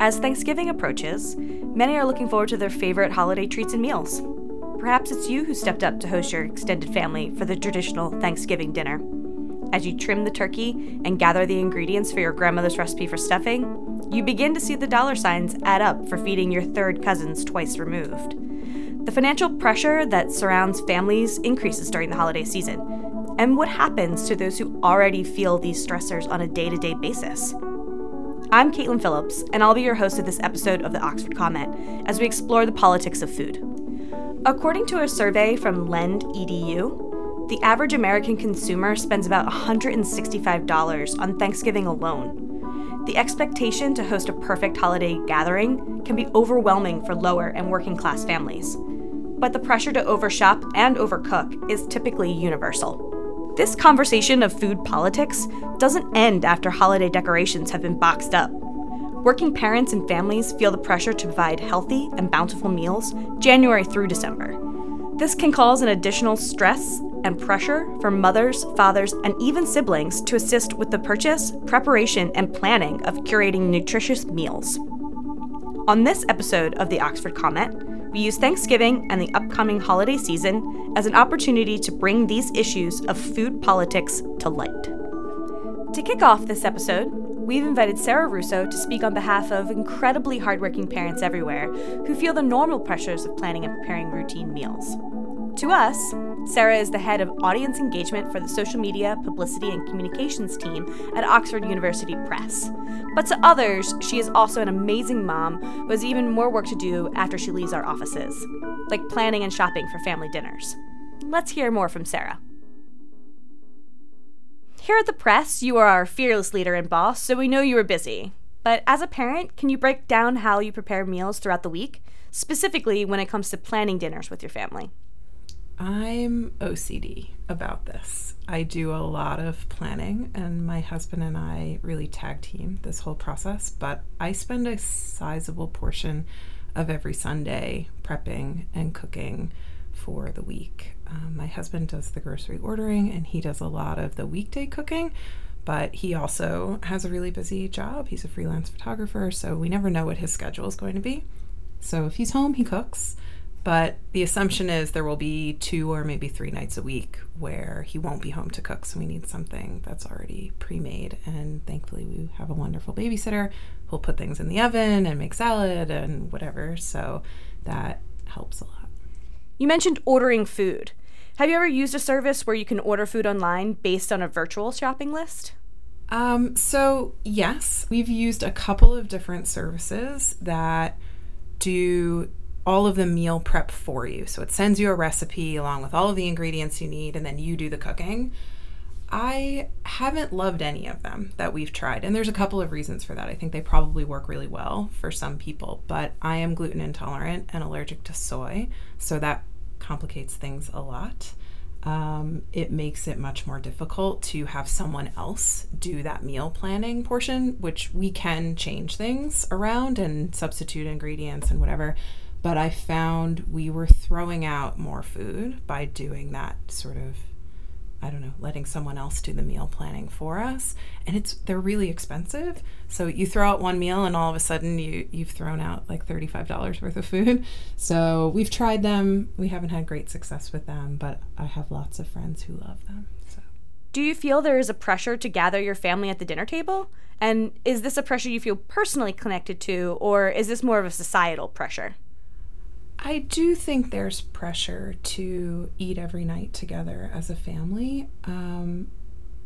As Thanksgiving approaches, many are looking forward to their favorite holiday treats and meals. Perhaps it's you who stepped up to host your extended family for the traditional Thanksgiving dinner. As you trim the turkey and gather the ingredients for your grandmother's recipe for stuffing, you begin to see the dollar signs add up for feeding your third cousins twice removed. The financial pressure that surrounds families increases during the holiday season. And what happens to those who already feel these stressors on a day to day basis? I'm Caitlin Phillips, and I'll be your host of this episode of the Oxford Comment as we explore the politics of food. According to a survey from LendEDU, the average American consumer spends about $165 on Thanksgiving alone. The expectation to host a perfect holiday gathering can be overwhelming for lower and working class families. But the pressure to overshop and overcook is typically universal. This conversation of food politics doesn't end after holiday decorations have been boxed up. Working parents and families feel the pressure to provide healthy and bountiful meals January through December. This can cause an additional stress and pressure for mothers, fathers, and even siblings to assist with the purchase, preparation, and planning of curating nutritious meals. On this episode of the Oxford Comment, we use Thanksgiving and the upcoming holiday season as an opportunity to bring these issues of food politics to light. To kick off this episode, we've invited Sarah Russo to speak on behalf of incredibly hardworking parents everywhere who feel the normal pressures of planning and preparing routine meals. To us, Sarah is the head of audience engagement for the social media, publicity, and communications team at Oxford University Press. But to others, she is also an amazing mom who has even more work to do after she leaves our offices, like planning and shopping for family dinners. Let's hear more from Sarah. Here at the press, you are our fearless leader and boss, so we know you are busy. But as a parent, can you break down how you prepare meals throughout the week, specifically when it comes to planning dinners with your family? I'm OCD about this. I do a lot of planning, and my husband and I really tag team this whole process, but I spend a sizable portion of every Sunday prepping and cooking for the week. Um, my husband does the grocery ordering, and he does a lot of the weekday cooking, but he also has a really busy job. He's a freelance photographer, so we never know what his schedule is going to be. So if he's home, he cooks. But the assumption is there will be two or maybe three nights a week where he won't be home to cook. So we need something that's already pre made. And thankfully, we have a wonderful babysitter who'll put things in the oven and make salad and whatever. So that helps a lot. You mentioned ordering food. Have you ever used a service where you can order food online based on a virtual shopping list? Um, so, yes, we've used a couple of different services that do all of the meal prep for you. So it sends you a recipe along with all of the ingredients you need, and then you do the cooking. I haven't loved any of them that we've tried, and there's a couple of reasons for that. I think they probably work really well for some people, but I am gluten intolerant and allergic to soy, so that complicates things a lot. Um, it makes it much more difficult to have someone else do that meal planning portion, which we can change things around and substitute ingredients and whatever but I found we were throwing out more food by doing that sort of I don't know, letting someone else do the meal planning for us. And it's they're really expensive. So you throw out one meal and all of a sudden you you've thrown out like $35 worth of food. So we've tried them. We haven't had great success with them, but I have lots of friends who love them. So Do you feel there is a pressure to gather your family at the dinner table? And is this a pressure you feel personally connected to or is this more of a societal pressure? I do think there's pressure to eat every night together as a family. Um,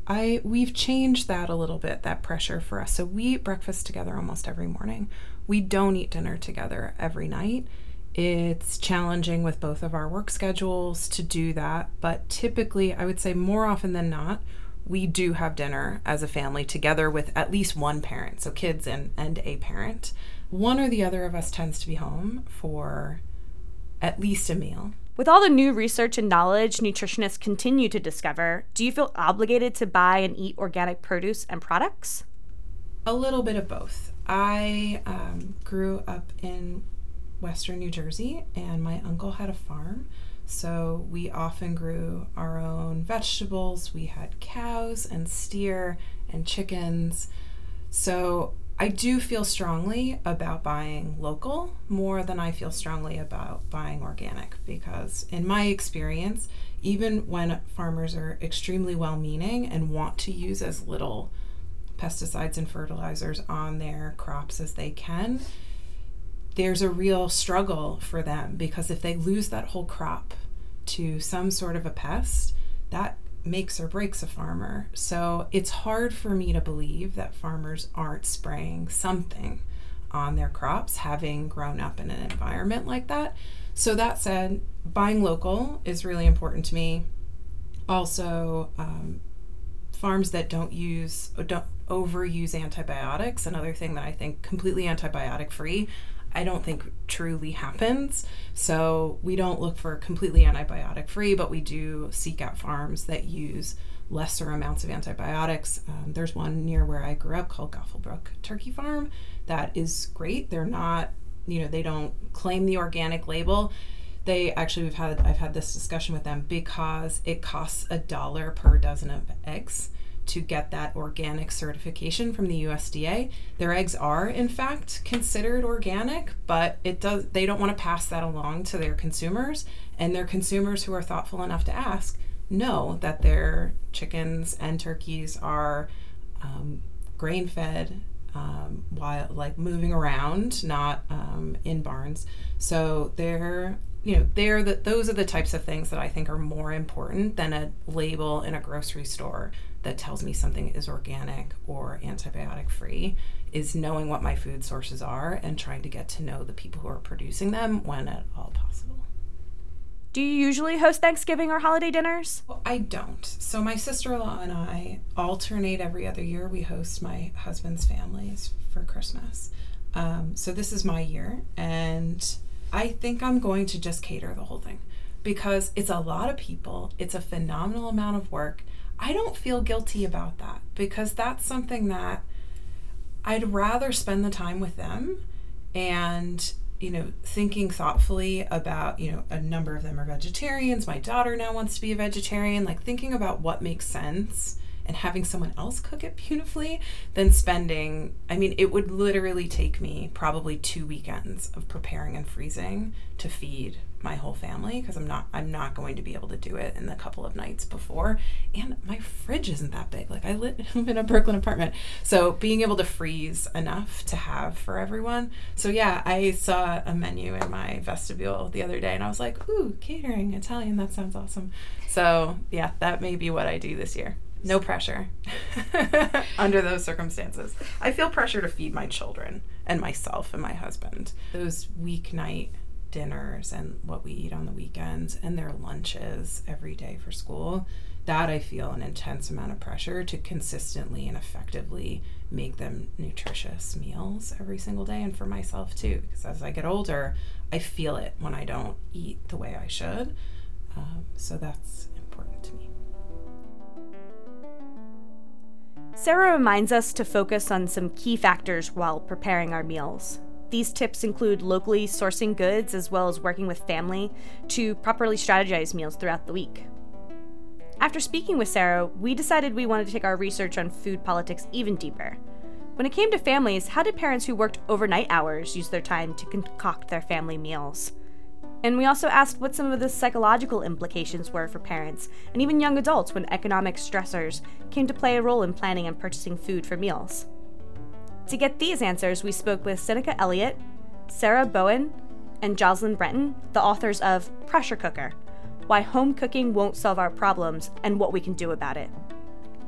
I we've changed that a little bit that pressure for us. So we eat breakfast together almost every morning. We don't eat dinner together every night. It's challenging with both of our work schedules to do that, but typically I would say more often than not, we do have dinner as a family together with at least one parent, so kids and and a parent. One or the other of us tends to be home for at least a meal. With all the new research and knowledge nutritionists continue to discover, do you feel obligated to buy and eat organic produce and products? A little bit of both. I um, grew up in western New Jersey, and my uncle had a farm. So we often grew our own vegetables. We had cows and steer and chickens. So I do feel strongly about buying local more than I feel strongly about buying organic because, in my experience, even when farmers are extremely well meaning and want to use as little pesticides and fertilizers on their crops as they can, there's a real struggle for them because if they lose that whole crop to some sort of a pest, that makes or breaks a farmer. So it's hard for me to believe that farmers aren't spraying something on their crops, having grown up in an environment like that. So, that said, buying local is really important to me. Also, um, farms that don't use, don't overuse antibiotics, another thing that I think completely antibiotic free. I don't think truly happens. So we don't look for completely antibiotic free, but we do seek out farms that use lesser amounts of antibiotics. Um, there's one near where I grew up called Goffle Brook Turkey Farm that is great. They're not, you know, they don't claim the organic label. They actually we've had I've had this discussion with them because it costs a dollar per dozen of eggs to get that organic certification from the USDA. Their eggs are in fact considered organic, but it does they don't want to pass that along to their consumers and their consumers who are thoughtful enough to ask know that their chickens and turkeys are um, grain fed um, while like moving around, not um, in barns. So they're you know they're the, those are the types of things that I think are more important than a label in a grocery store that tells me something is organic or antibiotic free is knowing what my food sources are and trying to get to know the people who are producing them when at all possible. Do you usually host Thanksgiving or holiday dinners? Well, I don't. So my sister-in-law and I alternate every other year. We host my husband's families for Christmas. Um, so this is my year, and I think I'm going to just cater the whole thing because it's a lot of people. It's a phenomenal amount of work I don't feel guilty about that because that's something that I'd rather spend the time with them and you know thinking thoughtfully about you know a number of them are vegetarians. My daughter now wants to be a vegetarian. Like thinking about what makes sense and having someone else cook it beautifully than spending i mean it would literally take me probably two weekends of preparing and freezing to feed my whole family because I'm not I'm not going to be able to do it in the couple of nights before. And my fridge isn't that big. Like I live in a Brooklyn apartment. So being able to freeze enough to have for everyone. So yeah, I saw a menu in my vestibule the other day and I was like, ooh, catering, Italian, that sounds awesome. So yeah, that may be what I do this year. No pressure under those circumstances. I feel pressure to feed my children and myself and my husband. Those weeknight dinners and what we eat on the weekends and their lunches every day for school, that I feel an intense amount of pressure to consistently and effectively make them nutritious meals every single day. And for myself too, because as I get older, I feel it when I don't eat the way I should. Um, so that's Sarah reminds us to focus on some key factors while preparing our meals. These tips include locally sourcing goods as well as working with family to properly strategize meals throughout the week. After speaking with Sarah, we decided we wanted to take our research on food politics even deeper. When it came to families, how did parents who worked overnight hours use their time to concoct their family meals? And we also asked what some of the psychological implications were for parents and even young adults when economic stressors came to play a role in planning and purchasing food for meals. To get these answers, we spoke with Sinikka Elliott, Sarah Bowen, and Joslyn Brenton, the authors of Pressure Cooker Why Home Cooking Won't Solve Our Problems and What We Can Do About It.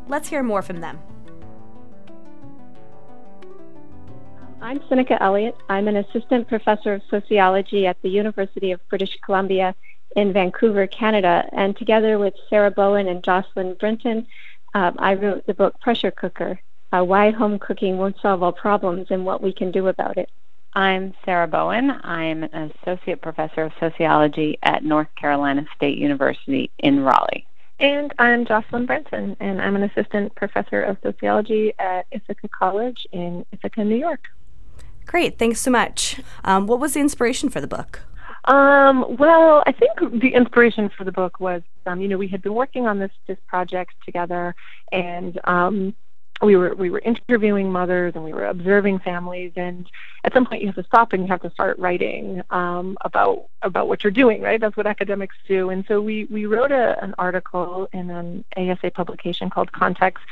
Let's hear more from them. I'm Sinikka Elliott. I'm an assistant professor of sociology at the University of British Columbia in Vancouver, Canada. And together with Sarah Bowen and Joslyn Brenton, um, I wrote the book Pressure Cooker uh, why home cooking won't solve all problems and what we can do about it. I'm Sarah Bowen. I'm an associate professor of sociology at North Carolina State University in Raleigh. And I'm Joslyn Brenton, and I'm an assistant professor of sociology at Ithaca College in Ithaca, New York. Great, thanks so much. Um, what was the inspiration for the book? Um, well, I think the inspiration for the book was, um, you know, we had been working on this this project together, and um, we were we were interviewing mothers and we were observing families and at some point you have to stop and you have to start writing um, about about what you're doing right that's what academics do and so we we wrote a, an article in an ASA publication called Context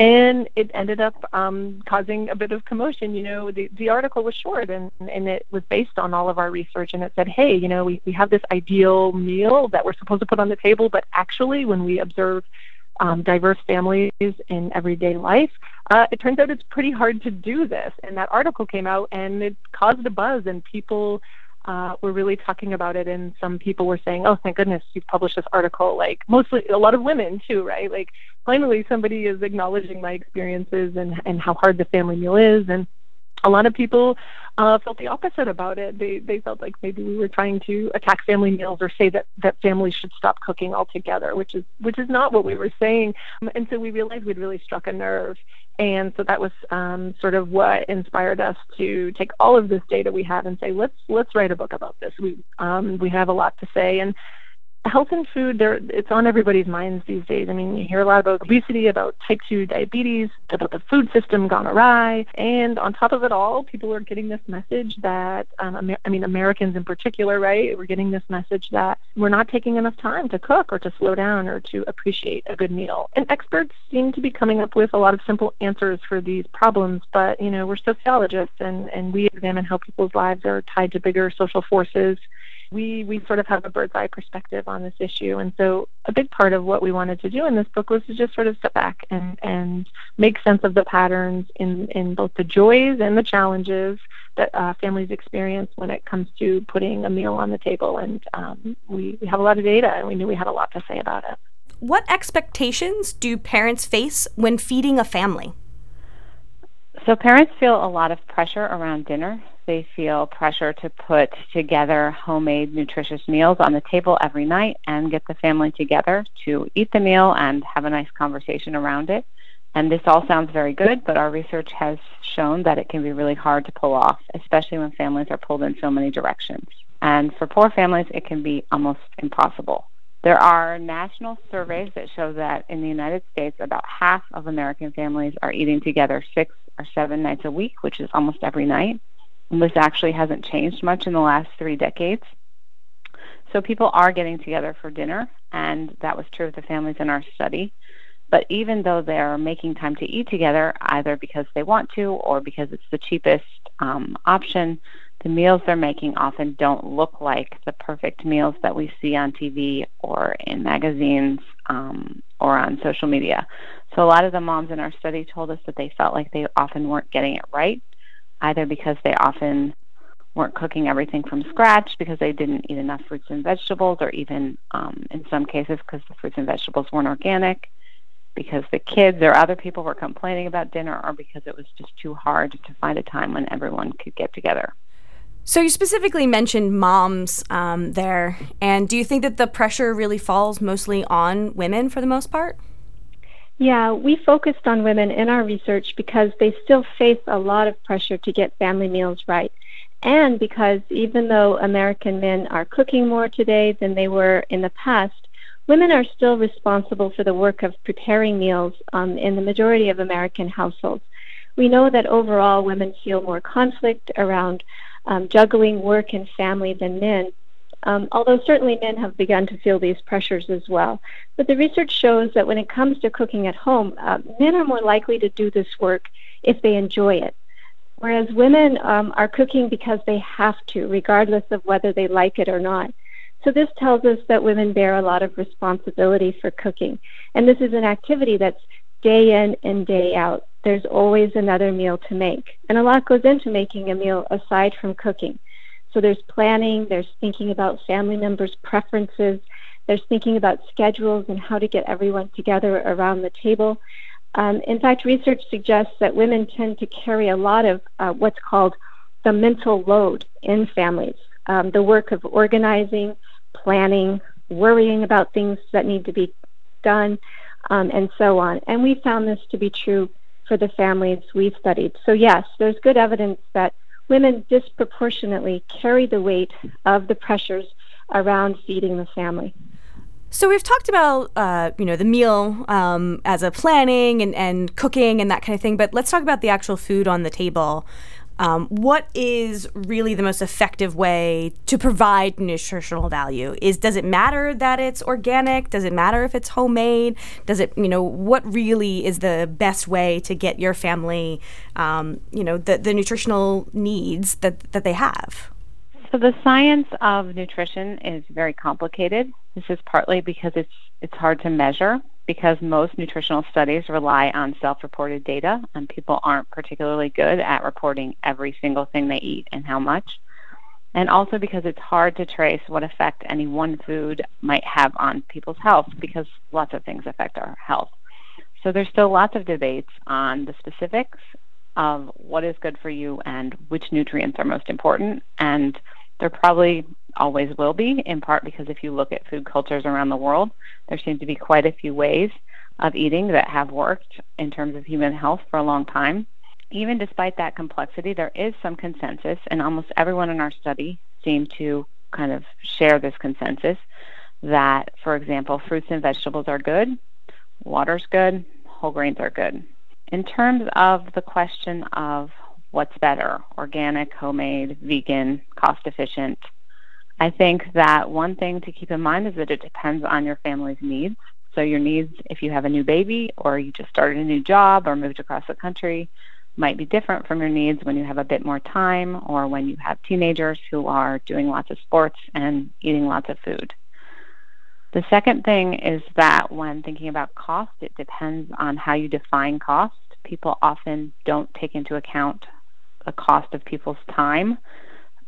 and it ended up um, causing a bit of commotion. You know, the, the article was short and, and it was based on all of our research, and it said, hey, you know, we, we have this ideal meal that we're supposed to put on the table, but actually, when we observe um, diverse families in everyday life, uh, it turns out it's pretty hard to do this. And that article came out and it caused a buzz, and people uh, were really talking about it. And some people were saying, "Oh, thank goodness you've published this article." Like mostly a lot of women too, right? Like finally somebody is acknowledging my experiences and and how hard the family meal is and a lot of people uh, felt the opposite about it. They they felt like maybe we were trying to attack family meals or say that that families should stop cooking altogether, which is which is not what we were saying. And so we realized we'd really struck a nerve. And so that was um, sort of what inspired us to take all of this data we had and say let's let's write a book about this. We um, we have a lot to say and health and food there it's on everybody's minds these days. I mean you hear a lot about obesity about type 2 diabetes about the food system gone awry. And on top of it all people are getting this message that um, Amer- i mean americans in particular right we're getting this message that we're not taking enough time to cook or to slow down or to appreciate a good meal. And experts seem to be coming up with a lot of simple answers for these problems but you know we're sociologists and and we examine how people's lives are tied to bigger social forces we we sort of have a bird's eye perspective on this issue. And so a big part of what we wanted to do in this book was to just sort of step back and and make sense of the patterns in in both the joys and the challenges that uh, families experience when it comes to putting a meal on the table. And um, we, we have a lot of data and we knew we had a lot to say about it. What expectations do parents face when feeding a family? So parents feel a lot of pressure around dinner they feel pressure to put together homemade, nutritious meals on the table every night and get the family together to eat the meal and have a nice conversation around it. And this all sounds very good, but our research has shown that it can be really hard to pull off, especially when families are pulled in so many directions. And for poor families, it can be almost impossible. There are national surveys that show that in the United States, about half of American families are eating together six or seven nights a week, which is almost every night. This actually hasn't changed much in the last three decades. So people are getting together for dinner, and that was true of the families in our study. But even though they're making time to eat together, either because they want to or because it's the cheapest um, option, the meals they're making often don't look like the perfect meals that we see on TV or in magazines um, or on social media. So a lot of the moms in our study told us that they felt like they often weren't getting it right either because they often weren't cooking everything from scratch because they didn't eat enough fruits and vegetables, or even um, in some cases because the fruits and vegetables weren't organic, because the kids or other people were complaining about dinner, or because it was just too hard to find a time when everyone could get together. So, you specifically mentioned moms um, there, and do you think that the pressure really falls mostly on women for the most part? Yeah, we focused on women in our research because they still face a lot of pressure to get family meals right. And because even though American men are cooking more today than they were in the past, women are still responsible for the work of preparing meals um, in the majority of American households. We know that overall women feel more conflict around um, juggling work and family than men, um, although certainly men have begun to feel these pressures as well. But the research shows that when it comes to cooking at home, uh, men are more likely to do this work if they enjoy it. Whereas women um, are cooking because they have to, regardless of whether they like it or not. So this tells us that women bear a lot of responsibility for cooking. And this is an activity that's day in and day out. There's always another meal to make. And a lot goes into making a meal aside from cooking. So there's planning, there's thinking about family members' preferences, there's thinking about schedules and how to get everyone together around the table. Um, in fact, research suggests that women tend to carry a lot of uh, what's called the mental load in families um, the work of organizing, planning, worrying about things that need to be done, um, and so on. And we found this to be true for the families we've studied. So, yes, there's good evidence that women disproportionately carry the weight of the pressures around feeding the family. So we've talked about, uh, you know, the meal um, as a planning and, and cooking and that kind of thing, but let's talk about the actual food on the table. Um, what is really the most effective way to provide nutritional value? Is does it matter that it's organic? Does it matter if it's homemade? Does it, you know, what really is the best way to get your family, um, you know, the, the nutritional needs that that they have? So the science of nutrition is very complicated. This is partly because it's it's hard to measure because most nutritional studies rely on self-reported data and people aren't particularly good at reporting every single thing they eat and how much. And also because it's hard to trace what effect any one food might have on people's health because lots of things affect our health. So there's still lots of debates on the specifics of what is good for you and which nutrients are most important and there probably always will be, in part because if you look at food cultures around the world, there seem to be quite a few ways of eating that have worked in terms of human health for a long time. Even despite that complexity, there is some consensus, and almost everyone in our study seemed to kind of share this consensus that, for example, fruits and vegetables are good, water's good, whole grains are good. In terms of the question of what's better organic, homemade, vegan, cost efficient. I think that one thing to keep in mind is that it depends on your family's needs. So, your needs, if you have a new baby or you just started a new job or moved across the country, might be different from your needs when you have a bit more time or when you have teenagers who are doing lots of sports and eating lots of food. The second thing is that when thinking about cost, it depends on how you define cost. People often don't take into account the cost of people's time,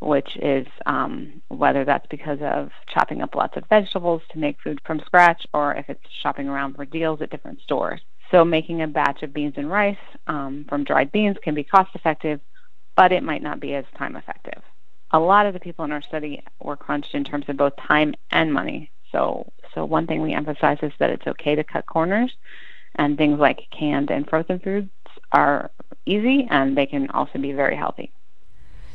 which is um, whether that's because of chopping up lots of vegetables to make food from scratch or if it's shopping around for deals at different stores. So, making a batch of beans and rice um, from dried beans can be cost effective, but it might not be as time effective. A lot of the people in our study were crunched in terms of both time and money. So, so one thing we emphasize is that it's okay to cut corners, and things like canned and frozen foods are easy and they can also be very healthy.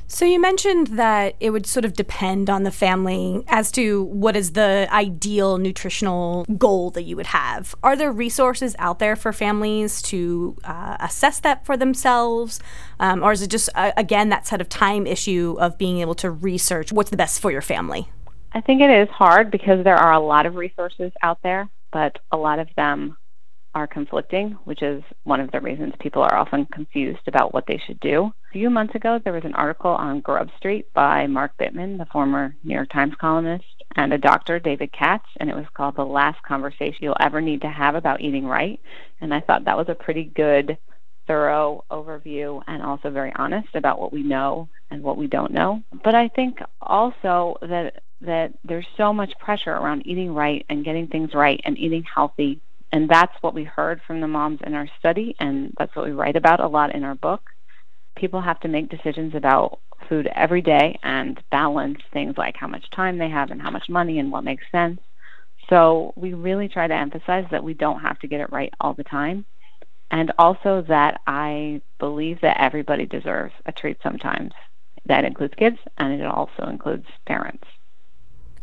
So you mentioned that it would sort of depend on the family as to what is the ideal nutritional goal that you would have. Are there resources out there for families to uh, assess that for themselves, um, or is it just uh, again that sort of time issue of being able to research what's the best for your family? I think it is hard because there are a lot of resources out there, but a lot of them are conflicting, which is one of the reasons people are often confused about what they should do. A few months ago, there was an article on Grub Street by Mark Bittman, the former New York Times columnist, and a doctor, David Katz, and it was called The Last Conversation You'll Ever Need to Have About Eating Right. And I thought that was a pretty good, thorough overview and also very honest about what we know and what we don't know. But I think also that that there's so much pressure around eating right and getting things right and eating healthy and that's what we heard from the moms in our study, and that's what we write about a lot in our book. People have to make decisions about food every day and balance things like how much time they have and how much money and what makes sense. So we really try to emphasize that we don't have to get it right all the time. And also that I believe that everybody deserves a treat sometimes. That includes kids and it also includes parents.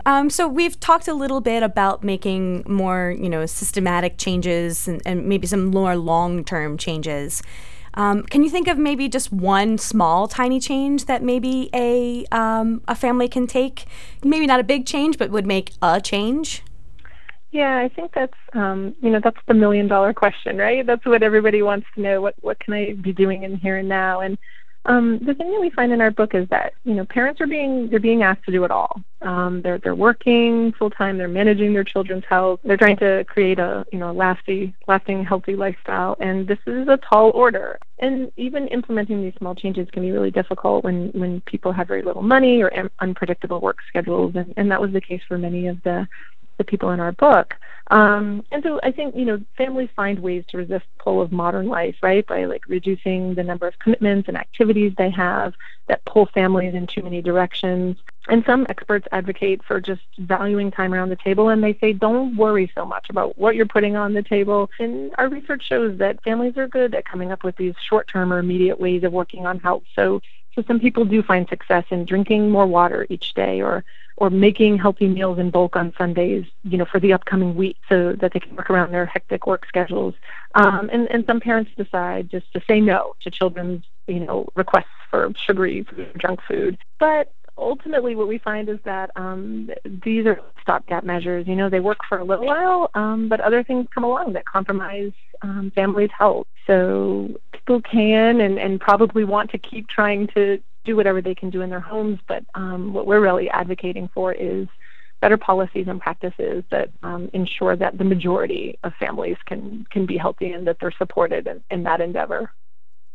Um, so we've talked a little bit about making more, you know, systematic changes and, and maybe some more long-term changes. Um, can you think of maybe just one small, tiny change that maybe a um, a family can take? Maybe not a big change, but would make a change. Yeah, I think that's um, you know that's the million dollar question, right? That's what everybody wants to know. What what can I be doing in here and now? And um, the thing that we find in our book is that you know parents are being they're being asked to do it all. Um, they're they're working full time. They're managing their children's health. They're trying to create a you know lasting lasting healthy lifestyle. And this is a tall order. And even implementing these small changes can be really difficult when when people have very little money or unpredictable work schedules. And, and that was the case for many of the the people in our book. Um, and so I think, you know, families find ways to resist the pull of modern life, right? By like reducing the number of commitments and activities they have that pull families in too many directions. And some experts advocate for just valuing time around the table and they say don't worry so much about what you're putting on the table. And our research shows that families are good at coming up with these short term or immediate ways of working on health. So so some people do find success in drinking more water each day or or making healthy meals in bulk on Sundays, you know, for the upcoming week so that they can work around their hectic work schedules. Um, and, and some parents decide just to say no to children's, you know, requests for sugary junk food. But ultimately what we find is that um, these are stopgap measures. You know, they work for a little while, um, but other things come along that compromise um, families' health. So people can and, and probably want to keep trying to do whatever they can do in their homes, but um, what we're really advocating for is better policies and practices that um, ensure that the majority of families can can be healthy and that they're supported in, in that endeavor.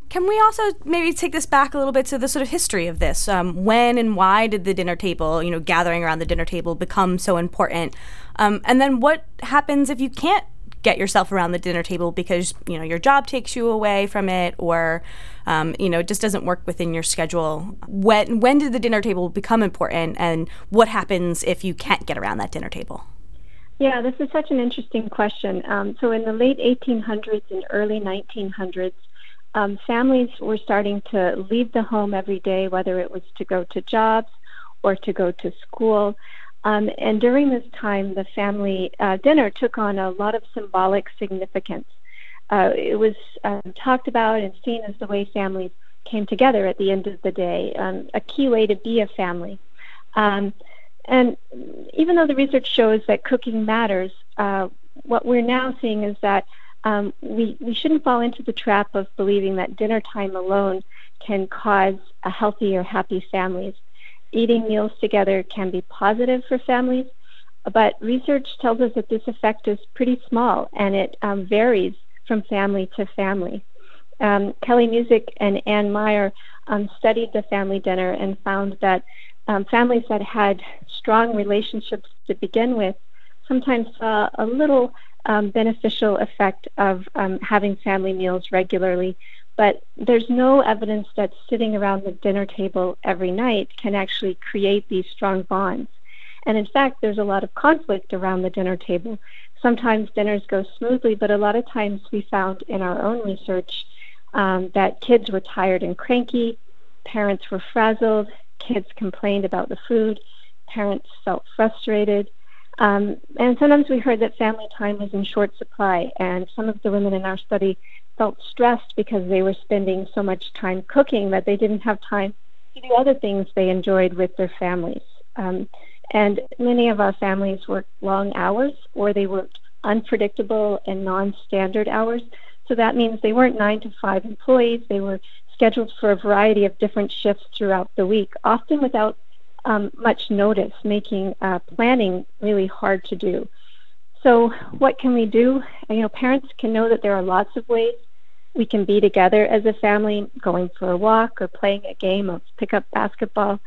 Can we also maybe take this back a little bit to the sort of history of this? Um, when and why did the dinner table, you know, gathering around the dinner table become so important? Um, and then what happens if you can't get yourself around the dinner table because you know your job takes you away from it, or um, you know, it just doesn't work within your schedule? When when did the dinner table become important, and what happens if you can't get around that dinner table? Yeah, this is such an interesting question. Um, so, in the late 1800s and early 1900s, um, families were starting to leave the home every day, whether it was to go to jobs or to go to school. Um, and during this time, the family uh, dinner took on a lot of symbolic significance. Uh, it was uh, talked about and seen as the way families came together at the end of the day, um, a key way to be a family. Um, and even though the research shows that cooking matters, uh, what we're now seeing is that um, we, we shouldn't fall into the trap of believing that dinner time alone can cause a healthy or happy families. Eating meals together can be positive for families, but research tells us that this effect is pretty small and it um, varies from family to family. Um, Kelly Musick and Ann Meier um, studied the family dinner and found that um, families that had strong relationships to begin with sometimes saw a little um, beneficial effect of um, having family meals regularly. But there's no evidence that sitting around the dinner table every night can actually create these strong bonds. And in fact, there's a lot of conflict around the dinner table. Sometimes dinners go smoothly, but a lot of times we found in our own research um, that kids were tired and cranky, parents were frazzled, kids complained about the food, parents felt frustrated, um, and sometimes we heard that family time was in short supply, and some of the women in our study felt stressed because they were spending so much time cooking that they didn't have time to do other things they enjoyed with their families. Um, and many of our families worked long hours or they worked unpredictable and non standard hours. So that means they weren't nine to five employees, they were scheduled for a variety of different shifts throughout the week, often without um, much notice, making uh, planning really hard to do. So, what can we do? You know, parents can know that there are lots of ways we can be together as a family, going for a walk or playing a game of pickup basketball.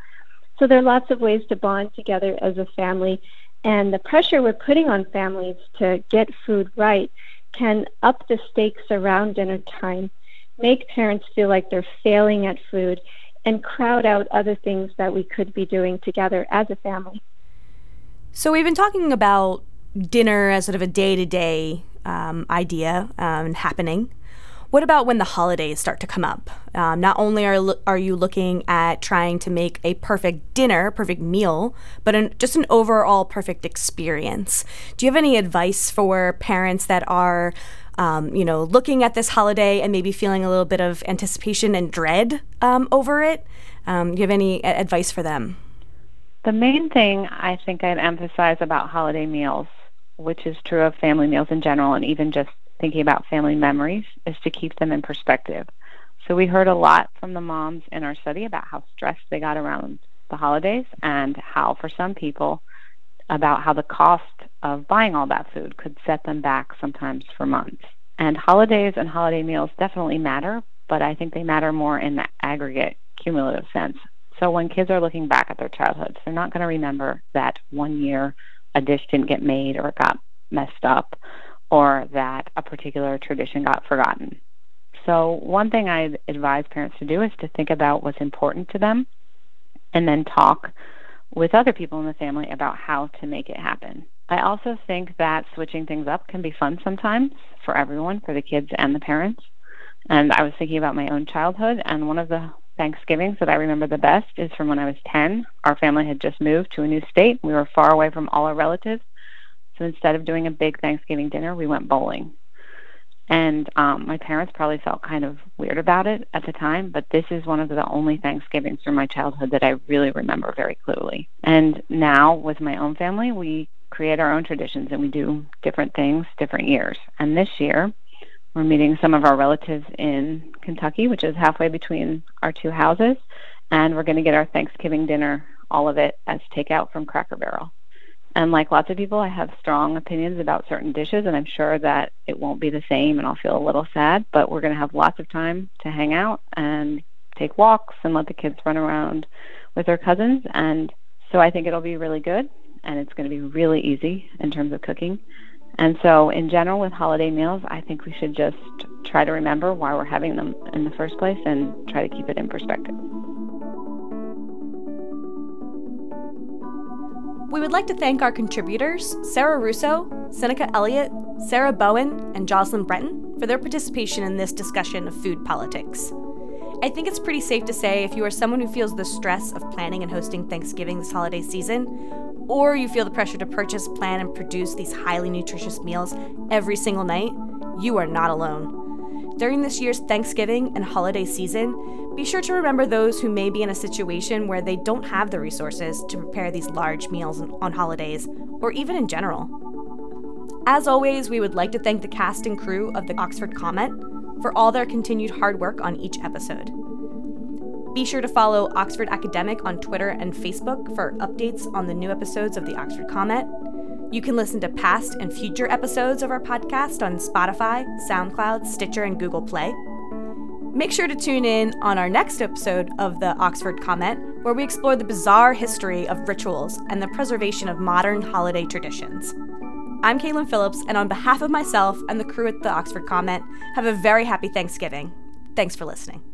So, there are lots of ways to bond together as a family. And the pressure we're putting on families to get food right can up the stakes around dinner time, make parents feel like they're failing at food, and crowd out other things that we could be doing together as a family. So, we've been talking about dinner as sort of a day to day idea um, happening. What about when the holidays start to come up? Um, not only are, are you looking at trying to make a perfect dinner, perfect meal, but an, just an overall perfect experience. Do you have any advice for parents that are um, you know, looking at this holiday and maybe feeling a little bit of anticipation and dread um, over it. Um, do you have any advice for them? The main thing I think I'd emphasize about holiday meals, which is true of family meals in general, and even just thinking about family memories, is to keep them in perspective. So we heard a lot from the moms in our study about how stressed they got around the holidays and how, for some people, about how the cost of buying all that food could set them back sometimes for months. And holidays and holiday meals definitely matter, but I think they matter more in the aggregate cumulative sense. So when kids are looking back at their childhoods, they're not going to remember that one year a dish didn't get made or it got messed up or that a particular tradition got forgotten. So one thing I advise parents to do is to think about what's important to them and then talk with other people in the family about how to make it happen. I also think that switching things up can be fun sometimes for everyone, for the kids and the parents. And I was thinking about my own childhood, and one of the Thanksgivings that I remember the best is from when I was 10. Our family had just moved to a new state. We were far away from all our relatives. So instead of doing a big Thanksgiving dinner, we went bowling. And um, my parents probably felt kind of weird about it at the time, but this is one of the only Thanksgivings from my childhood that I really remember very clearly. And now, with my own family, we create our own traditions and we do different things different years. And this year, we're meeting some of our relatives in Kentucky, which is halfway between our two houses, and we're going to get our Thanksgiving dinner, all of it, as takeout from Cracker Barrel. And like lots of people, I have strong opinions about certain dishes, and I'm sure that it won't be the same, and I'll feel a little sad. But we're going to have lots of time to hang out and take walks and let the kids run around with their cousins. And so I think it'll be really good, and it's going to be really easy in terms of cooking. And so, in general, with holiday meals, I think we should just try to remember why we're having them in the first place and try to keep it in perspective. We would like to thank our contributors, Sarah Russo, Sinikka Elliott, Sarah Bowen, and Joslyn Brenton, for their participation in this discussion of food politics. I think it's pretty safe to say if you are someone who feels the stress of planning and hosting Thanksgiving this holiday season, or you feel the pressure to purchase, plan, and produce these highly nutritious meals every single night, you are not alone. During this year's Thanksgiving and holiday season, be sure to remember those who may be in a situation where they don't have the resources to prepare these large meals on holidays, or even in general. As always, we would like to thank the cast and crew of the Oxford Comment for all their continued hard work on each episode. Be sure to follow Oxford Academic on Twitter and Facebook for updates on the new episodes of the Oxford Comment you can listen to past and future episodes of our podcast on Spotify, SoundCloud, Stitcher, and Google Play. Make sure to tune in on our next episode of the Oxford Comment, where we explore the bizarre history of rituals and the preservation of modern holiday traditions. I'm Caitlin Phillips, and on behalf of myself and the crew at the Oxford Comment, have a very happy Thanksgiving. Thanks for listening.